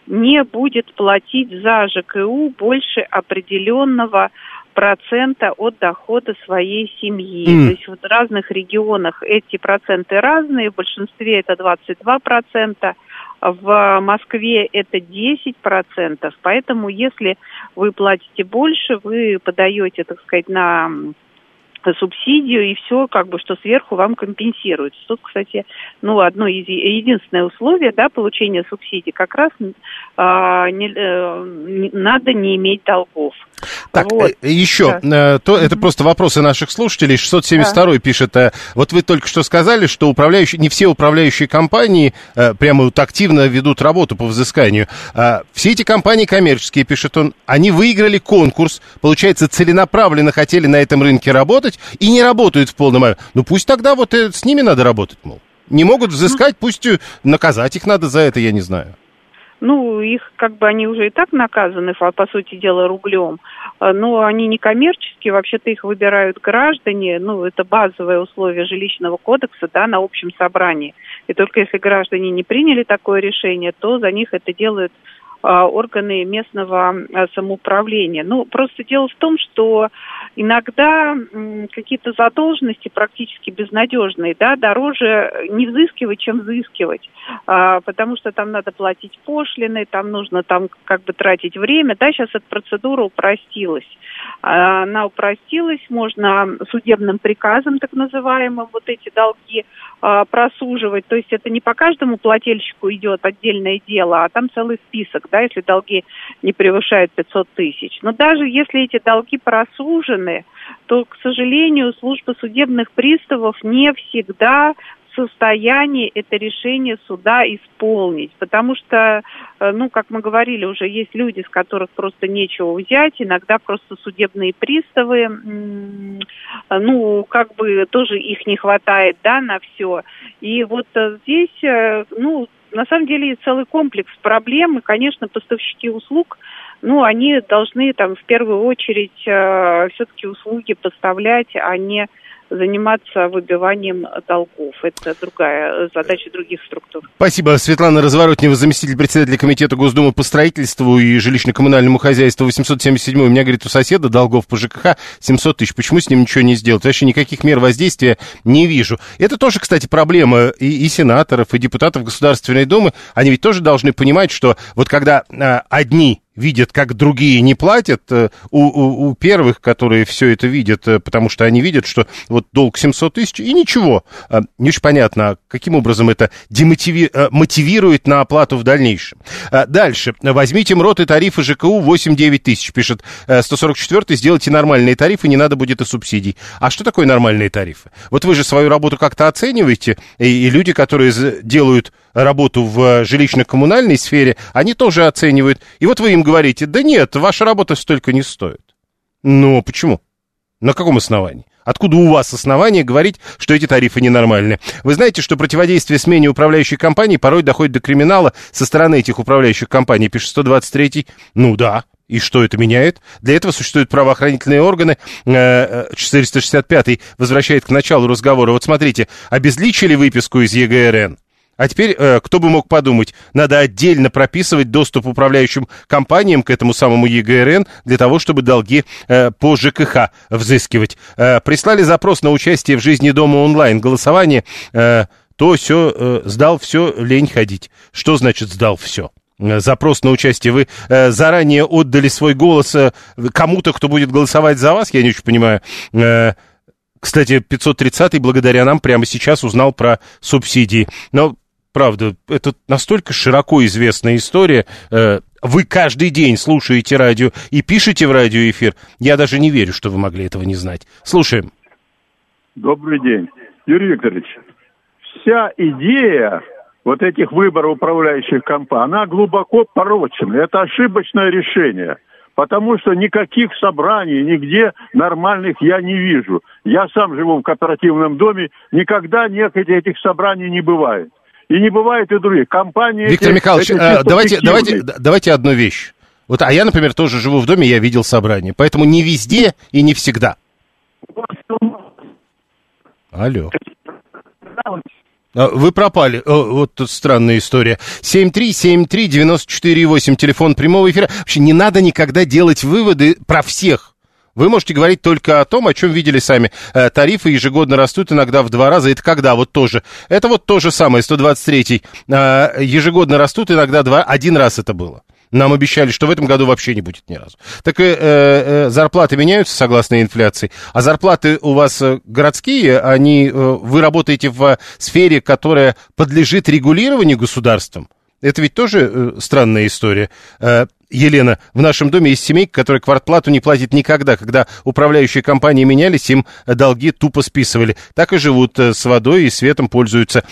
не будет платить за ЖКУ больше определенного процента от дохода своей семьи. Mm. То есть в разных регионах эти проценты разные, в большинстве это 22 процента, в Москве это 10 процентов. Поэтому если вы платите больше, вы подаете, так сказать, на субсидию и все, как бы, что сверху вам компенсируется. Тут, кстати, ну, одно из единственное условие, да, получения субсидий, как раз а, не, э, надо не иметь долгов. Так, вот. Э, еще, да. Э, то, это mm-hmm. просто вопросы наших слушателей. 672 да. пишет, вот вы только что сказали, что управляющие, не все управляющие компании прямо вот активно ведут работу по взысканию. Все эти компании коммерческие, пишет он, они выиграли конкурс, получается, целенаправленно хотели на этом рынке работать и не работают в полном... Ну пусть тогда вот с ними надо работать, мол. Не могут взыскать, пусть наказать их надо за это, я не знаю. Ну, их как бы они уже и так наказаны, по сути дела, рублем. А, но они не коммерческие, вообще-то их выбирают граждане. Ну, это базовое условие жилищного кодекса, да, на общем собрании. И только если граждане не приняли такое решение, то за них это делают органы местного самоуправления. Ну, просто дело в том, что иногда какие-то задолженности практически безнадежные, да, дороже не взыскивать, чем взыскивать, потому что там надо платить пошлины, там нужно там как бы тратить время, да, сейчас эта процедура упростилась. Она упростилась, можно судебным приказом, так называемым, вот эти долги а, просуживать. То есть это не по каждому плательщику идет отдельное дело, а там целый список, да, если долги не превышают 500 тысяч. Но даже если эти долги просужены, то, к сожалению, служба судебных приставов не всегда состоянии это решение суда исполнить. Потому что, э, ну, как мы говорили, уже есть люди, с которых просто нечего взять. Иногда просто судебные приставы, ну, как бы тоже их не хватает, да, на все. И вот э, здесь, э, ну, на самом деле целый комплекс проблем. И, конечно, поставщики услуг ну, они должны там в первую очередь э, все-таки услуги поставлять, а не заниматься выбиванием долгов. Это другая задача других структур. Спасибо. Светлана Разворотнева, заместитель председателя Комитета Госдумы по строительству и жилищно-коммунальному хозяйству 877. У меня, говорит, у соседа долгов по ЖКХ 700 тысяч. Почему с ним ничего не сделать? Вообще никаких мер воздействия не вижу. Это тоже, кстати, проблема и, и сенаторов, и депутатов Государственной Думы. Они ведь тоже должны понимать, что вот когда а, одни видят, как другие не платят, э, у, у, у первых, которые все это видят, э, потому что они видят, что вот долг 700 тысяч, и ничего. А, не очень понятно, каким образом это демотиви... Э, на оплату в дальнейшем. А, дальше. Возьмите МРОТ и тарифы ЖКУ 8-9 тысяч, пишет 144 сделайте нормальные тарифы, не надо будет и субсидий. А что такое нормальные тарифы? Вот вы же свою работу как-то оцениваете, и, и люди, которые делают работу в жилищно-коммунальной сфере, они тоже оценивают. И вот вы им говорите, да нет, ваша работа столько не стоит. Ну, почему? На каком основании? Откуда у вас основания говорить, что эти тарифы ненормальные? Вы знаете, что противодействие смене управляющей компании порой доходит до криминала со стороны этих управляющих компаний, пишет 123 Ну да, и что это меняет? Для этого существуют правоохранительные органы. 465 э, возвращает к началу разговора. Вот смотрите, обезличили выписку из ЕГРН? А теперь, э, кто бы мог подумать, надо отдельно прописывать доступ управляющим компаниям к этому самому ЕГРН для того, чтобы долги э, по ЖКХ взыскивать. Э, прислали запрос на участие в жизни дома онлайн голосование, то все, сдал все, лень ходить. Что значит сдал все? Запрос на участие. Вы заранее отдали свой голос кому-то, кто будет голосовать за вас, я не очень понимаю. Кстати, 530-й благодаря нам прямо сейчас узнал про субсидии. Но правда, это настолько широко известная история. Э, вы каждый день слушаете радио и пишете в радиоэфир. Я даже не верю, что вы могли этого не знать. Слушаем. Добрый день. Юрий Викторович, вся идея вот этих выборов управляющих компаний, она глубоко порочена. Это ошибочное решение. Потому что никаких собраний нигде нормальных я не вижу. Я сам живу в кооперативном доме, никогда нет этих собраний не бывает. И не бывает и других. Компании... Виктор эти, Михайлович, эти э, давайте, давайте, давайте одну вещь. Вот, а я, например, тоже живу в доме, я видел собрание. Поэтому не везде и не всегда. Алло. А, вы пропали. Вот тут странная история. 7373948, телефон прямого эфира. Вообще не надо никогда делать выводы про всех. Вы можете говорить только о том, о чем видели сами. Э, тарифы ежегодно растут иногда в два раза. Это когда? Вот тоже. Это вот то же самое, 123-й. Э, ежегодно растут иногда два... Один раз это было. Нам обещали, что в этом году вообще не будет ни разу. Так э, э, зарплаты меняются согласно инфляции, а зарплаты у вас э, городские, они, э, вы работаете в сфере, которая подлежит регулированию государством. Это ведь тоже э, странная история. Э, Елена, в нашем доме есть семейка, которая квартплату не платит никогда. Когда управляющие компании менялись, им долги тупо списывали. Так и живут э, с водой и светом пользуются.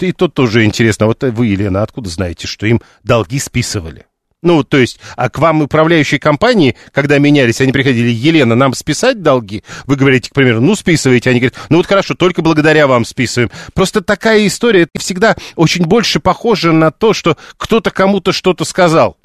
И тут тоже интересно. Вот вы, Елена, откуда знаете, что им долги списывали? Ну, то есть, а к вам управляющие компании, когда менялись, они приходили, Елена, нам списать долги? Вы говорите, к примеру, ну, списываете. Они говорят, ну вот хорошо, только благодаря вам списываем. Просто такая история всегда очень больше похожа на то, что кто-то кому-то что-то сказал.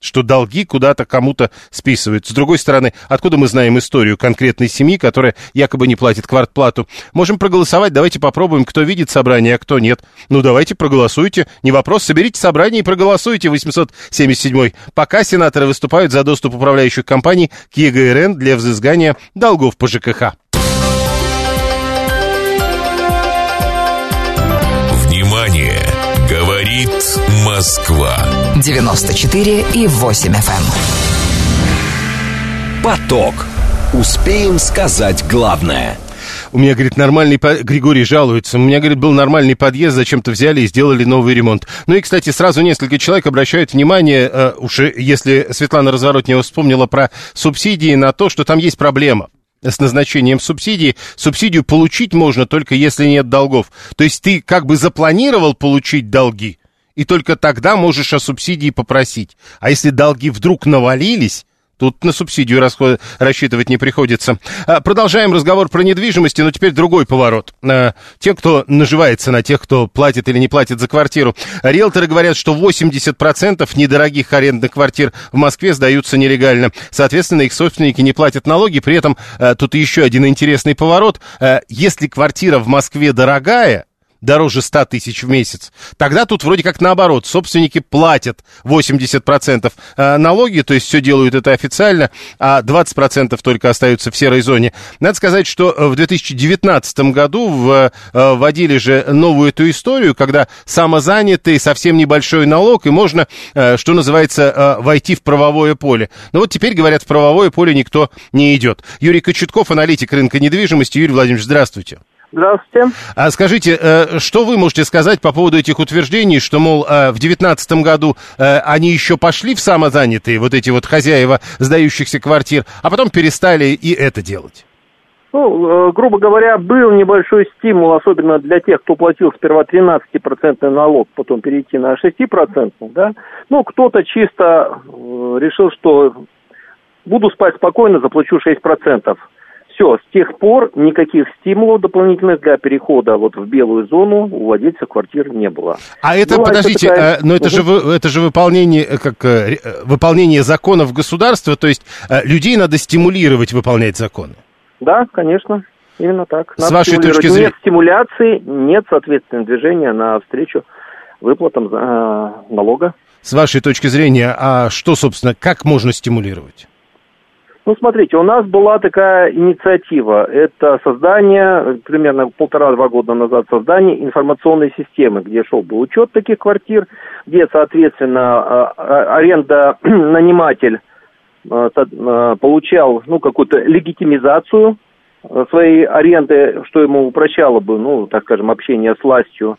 Что долги куда-то кому-то списывают. С другой стороны, откуда мы знаем историю конкретной семьи, которая якобы не платит квартплату? Можем проголосовать, давайте попробуем, кто видит собрание, а кто нет. Ну, давайте проголосуйте, не вопрос, соберите собрание и проголосуйте, 877 Пока сенаторы выступают за доступ управляющих компаний к ЕГРН для взыскания долгов по ЖКХ. Говорит Москва. 94 и 8 FM. эм. Поток. Успеем сказать главное. У меня, говорит, нормальный... по- Григорий жалуется. У меня, говорит, был нормальный подъезд, зачем-то взяли и сделали новый ремонт. Ну и, кстати, сразу несколько человек обращают внимание, э, уж если Светлана Разворотнева вспомнила про субсидии, на то, что там есть проблема с назначением субсидии. Субсидию получить можно только если нет долгов. То есть ты как бы запланировал получить долги, и только тогда можешь о субсидии попросить. А если долги вдруг навалились, Тут на субсидию расход- рассчитывать не приходится. А, Продолжаем разговор про недвижимость, но теперь другой поворот. А, Те, кто наживается на тех, кто платит или не платит за квартиру. Риэлторы говорят, что 80% недорогих арендных квартир в Москве сдаются нелегально. Соответственно, их собственники не платят налоги. При этом а, тут еще один интересный поворот. А, Если квартира в Москве дорогая, дороже 100 тысяч в месяц. Тогда тут вроде как наоборот. Собственники платят 80% э, налоги, то есть все делают это официально, а 20% только остаются в серой зоне. Надо сказать, что э, в 2019 году э, вводили же новую эту историю, когда самозанятый, совсем небольшой налог, и можно, что называется, войти в правовое поле. Но вот теперь, говорят, в правовое поле никто не идет. Юрий Кочетков, аналитик рынка недвижимости. Юрий Владимирович, здравствуйте. Здравствуйте. А скажите, э, что вы можете сказать по поводу этих утверждений, что, мол, э, в 2019 году э, они еще пошли в самозанятые, вот эти вот хозяева сдающихся квартир, а потом перестали и это делать? Ну, грубо говоря, был небольшой стимул, особенно для тех, кто платил сперва 13% налог, потом перейти на 6%, да. Ну, кто-то чисто решил, что буду спать спокойно, заплачу 6%. Все, с тех пор никаких стимулов дополнительных для перехода вот в белую зону у владельцев квартир не было. А это, Ну, подождите, такая- э, но это же, это же выполнение, э, как, э, выполнение законов государства, то есть людей надо стимулировать выполнять законы. Да, конечно, именно так. С вашей точки зрения- Нет стимуляции, нет, соответственно, движения навстречу выплатам э, налога. С вашей точки зрения, а что, собственно, как можно стимулировать? Ну, смотрите, у нас была такая инициатива. Это создание, примерно полтора-два года назад, создание информационной системы, где шел бы учет таких квартир, где, соответственно, э, э, аренда наниматель э, получал, ну, какую-то легитимизацию своей аренды, что ему упрощало бы, ну, так скажем, общение с властью.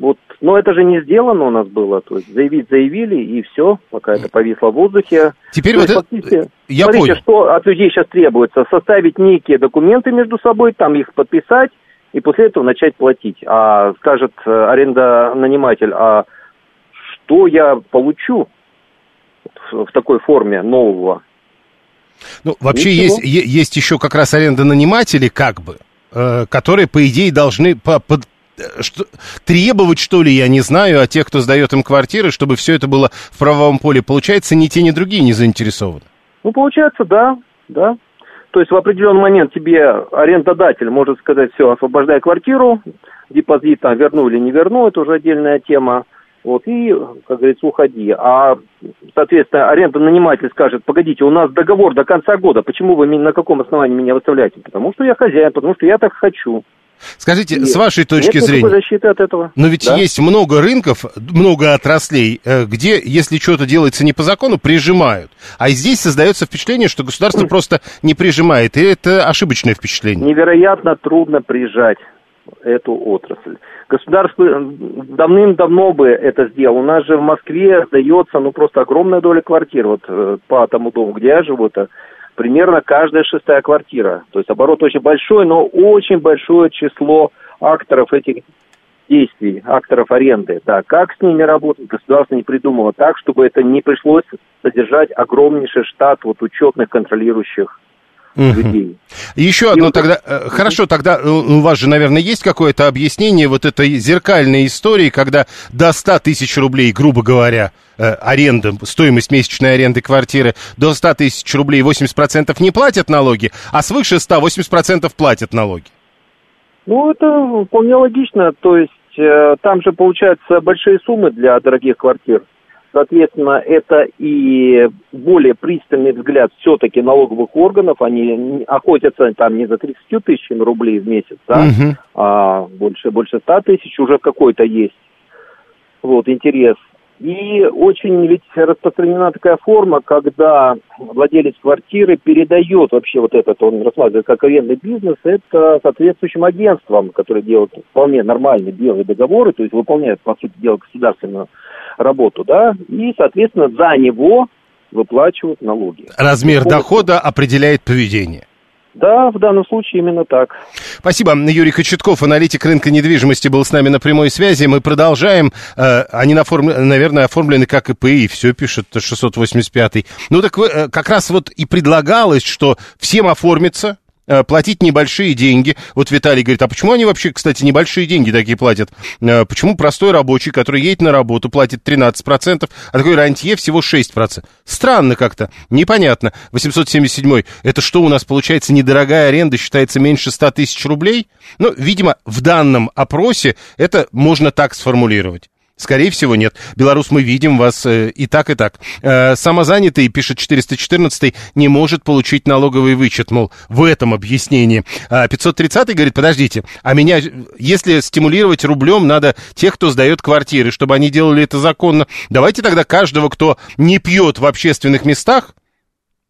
Вот, но это же не сделано у нас было, то есть заявить заявили и все, пока это повисло в воздухе. Теперь То вот есть, это- фактически, я смотрите, понял. что от людей сейчас требуется, составить некие документы между собой, там их подписать и после этого начать платить. А скажет э, арендонаниматель, а что я получу в, такой форме нового? Ну, вообще Ничего. есть, есть еще как раз аренда нанимателей, как бы, э, которые, по идее, должны по- э, что, требовать, что ли, я не знаю, от тех, кто сдает им квартиры, чтобы все это было в правовом поле. Получается, ни те, ни другие не заинтересованы. Ну, получается, да, да. То есть в определенный момент тебе арендодатель может сказать, все, освобождай квартиру, депозит там верну или не верну, это уже отдельная тема. Вот, и, как говорится, уходи. А, соответственно, арендонаниматель скажет, погодите, у нас договор до конца года, почему вы на каком основании меня выставляете? Потому что я хозяин, потому что я так хочу. Скажите, И с вашей точки нет зрения, защиты от этого. но ведь Да? есть много рынков, много отраслей, э, где, если что-то делается не по закону, прижимают. А здесь создается впечатление, что государство просто не прижимает. И это ошибочное впечатление. невероятно трудно прижать эту отрасль. Государство э, давным-давно бы это сделало. У нас же в Москве сдается ну просто огромная доля квартир. Вот э, по тому дому, где я живу, это примерно каждая шестая квартира. То есть оборот очень большой, но очень большое число акторов этих действий, акторов аренды. Да, как с ними работать, государство не придумало так, чтобы это не пришлось содержать огромнейший штат вот учетных контролирующих людей. Еще одно тогда, э, хорошо, тогда э, у вас же, наверное, есть какое-то объяснение вот этой зеркальной истории, когда до 100 тысяч рублей, грубо говоря, аренда, стоимость месячной аренды квартиры до 100 тысяч рублей 80% не платят налоги, а свыше 100 80% платят налоги. Ну, это вполне логично. То есть э, там же получаются большие суммы для дорогих квартир. Соответственно, это и более пристальный взгляд все-таки налоговых органов. Они охотятся там не за 30 тысячами рублей в месяц, да, Мгм. а больше, больше 100 тысяч уже какой-то есть. Вот, интерес. И очень ведь распространена такая форма, когда владелец квартиры передает вообще вот этот, он рассматривает как арендный бизнес, это соответствующим агентствам, которые делают вполне нормальные белые договоры, то есть выполняют, по сути дела, государственную работу, да, и, соответственно, за него выплачивают налоги. Размер дохода определяет поведение. Да, в данном случае именно так. Спасибо. Юрий Кочетков, аналитик рынка недвижимости, был с нами на прямой связи. Мы продолжаем. Э, Они, наформ- наверное, оформлены как ИП, и все пишет 685. Ну так э, как раз вот и предлагалось, что всем оформиться, платить небольшие деньги. Вот Виталий говорит, а почему они вообще, кстати, небольшие деньги такие платят? Э, Почему простой рабочий, который едет на работу, платит 13%, а такой рантье всего 6%? Странно как-то, непонятно. 877 это что у нас получается, недорогая аренда считается меньше 100 тысяч рублей? Ну, видимо, в данном опросе это можно так сформулировать. Скорее всего, нет. Белорус, мы видим вас э, и так, и так. Э, самозанятый, пишет 414 не может получить налоговый вычет, мол, в этом объяснении. А 530 говорит, подождите, а меня, если стимулировать рублем, надо тех, кто сдает квартиры, чтобы они делали это законно. Давайте тогда каждого, кто не пьет в общественных местах,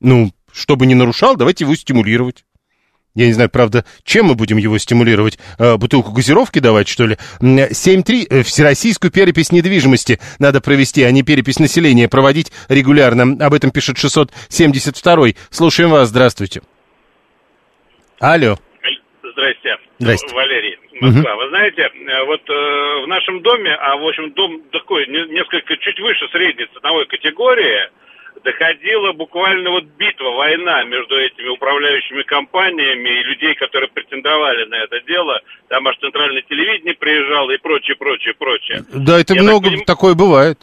ну, чтобы не нарушал, давайте его стимулировать. Я не знаю, правда, чем мы будем его стимулировать? Э, бутылку газировки давать, что ли? М, 7.3. э, Всероссийскую перепись недвижимости надо провести, а не перепись населения проводить регулярно. Об этом пишет 672. Слушаем вас, здравствуйте. Алло. Здрасте. Здрасте. Валерий, Москва. Вы знаете, э, вот э, в нашем доме, а в общем дом такой не- несколько чуть выше средней ценовой категории, доходила буквально вот битва, война между этими управляющими компаниями и людей, которые претендовали на это дело. Там аж центральное телевидение приезжало и прочее, прочее, прочее. Да, это Я так много поним- такое бывает.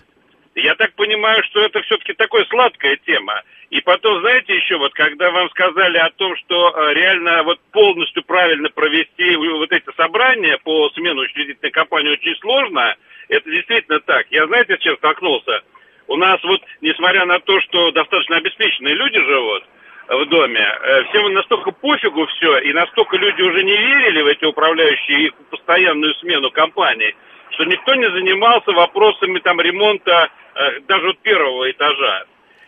я так понимаю, что это все-таки такая сладкая тема. И потом, знаете, еще вот, когда вам сказали о том, что э, реально вот полностью правильно провести вот эти собрания по смену учредительной компании очень сложно, это действительно так. Я, знаете, с чем столкнулся? У нас вот, несмотря на то, что достаточно обеспеченные люди живут э, в доме, э, всем настолько пофигу все, и настолько люди уже не верили в эти управляющие и в постоянную смену компаний, что никто не занимался вопросами там ремонта э, даже вот первого этажа.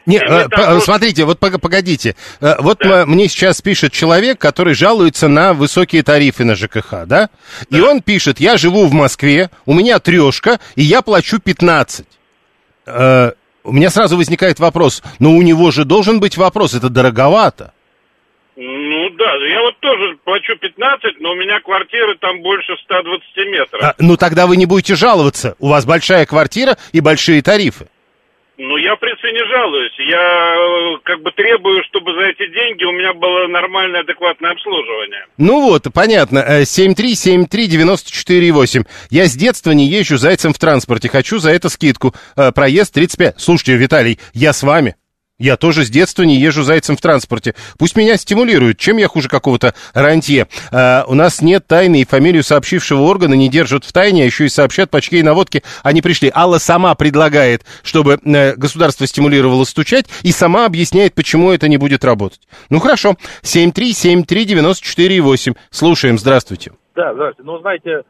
Не, И мы э, там смотрите, вот пог- погодите. Вот м- мне сейчас пишет человек, который жалуется на высокие тарифы на ЖКХ, да? И он пишет, я живу в Москве, у меня трешка, и я плачу 15. Э, У меня сразу возникает вопрос, но у него же должен быть вопрос, это дороговато. Ну да, я вот тоже плачу 15, но у меня квартира там больше 120 метров. А, ну тогда вы не будете жаловаться, у вас большая квартира и большие тарифы. Ну, я, в принципе, не жалуюсь. Я э, как бы требую, чтобы за эти деньги у меня было нормальное, адекватное обслуживание. Ну вот, понятно. Э, 7373948. Я с детства не езжу зайцем в транспорте. Хочу за это скидку. Э, Проезд 35. Слушайте, Виталий, я с вами. Я тоже с детства не езжу зайцем в транспорте. Пусть меня стимулируют. Чем я хуже какого-то рантье? Э, у нас нет тайны, и фамилию сообщившего органа не держат в тайне, а еще и сообщат по чьей наводке они пришли. Алла сама предлагает, чтобы э, государство стимулировало стучать, и сама объясняет, почему это не будет работать. Ну хорошо. 7373948. Слушаем. Здравствуйте. Да, здравствуйте. Ну, знаете,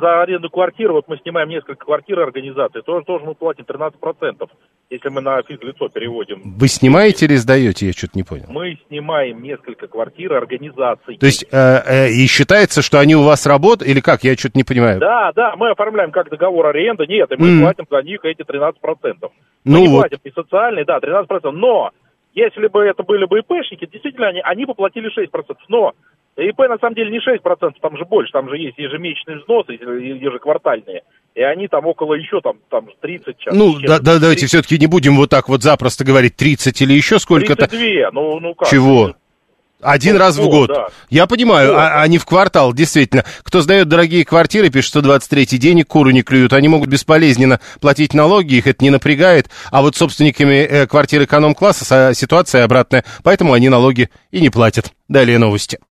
за аренду квартиры, вот мы снимаем несколько квартир организации, тоже, тоже мы платим 13%, если мы на физлицо переводим. Вы снимаете или сдаете? Я что-то не понял. Мы снимаем несколько квартир организаций. То есть, э, э, и считается, что они у вас работают, или как? Я что-то не понимаю. Да, да, мы оформляем как договор аренды, нет, и мы Мгм. платим за них эти 13%. Ну мы не вот. платим и социальные, да, 13%, но если бы это были бы ИПшники, действительно, они, они бы платили 6%, но ИП на самом деле не 6%, там же больше, там же есть ежемесячные взносы, еж- ежеквартальные, и они там около еще там, там 30 сейчас. Ну, да, да, давайте все-таки не будем вот так вот запросто говорить 30 или еще сколько-то. 32, ну, ну как? Чего? Один Ну, раз в вот, год. да. Я понимаю, Вот. а, а не в квартал, действительно. Кто сдает дорогие квартиры, пишет 123-й, денег куры не клюют. Они могут бесполезненно платить налоги, их это не напрягает. А вот собственниками э, квартир эконом-класса са- ситуация обратная, поэтому они налоги и не платят. Далее новости.